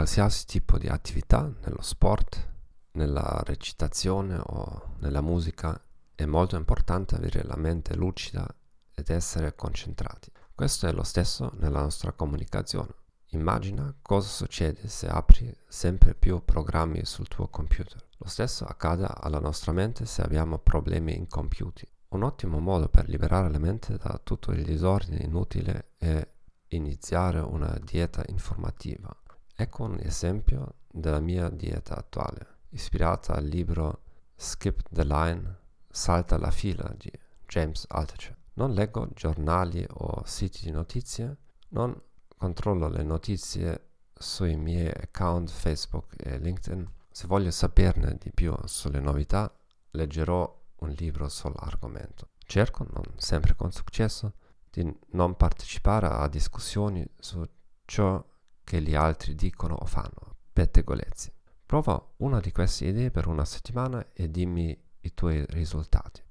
qualsiasi tipo di attività, nello sport, nella recitazione o nella musica, è molto importante avere la mente lucida ed essere concentrati. Questo è lo stesso nella nostra comunicazione. Immagina cosa succede se apri sempre più programmi sul tuo computer. Lo stesso accade alla nostra mente se abbiamo problemi incompiuti. Un ottimo modo per liberare la mente da tutto il disordine inutile è iniziare una dieta informativa. Ecco un esempio della mia dieta attuale, ispirata al libro Skip the Line, Salta la fila di James Altucher. Non leggo giornali o siti di notizie, non controllo le notizie sui miei account Facebook e LinkedIn. Se voglio saperne di più sulle novità, leggerò un libro sull'argomento. Cerco, non sempre con successo, di non partecipare a discussioni su ciò che gli altri dicono o fanno, pettegolezzi. Prova una di queste idee per una settimana e dimmi i tuoi risultati.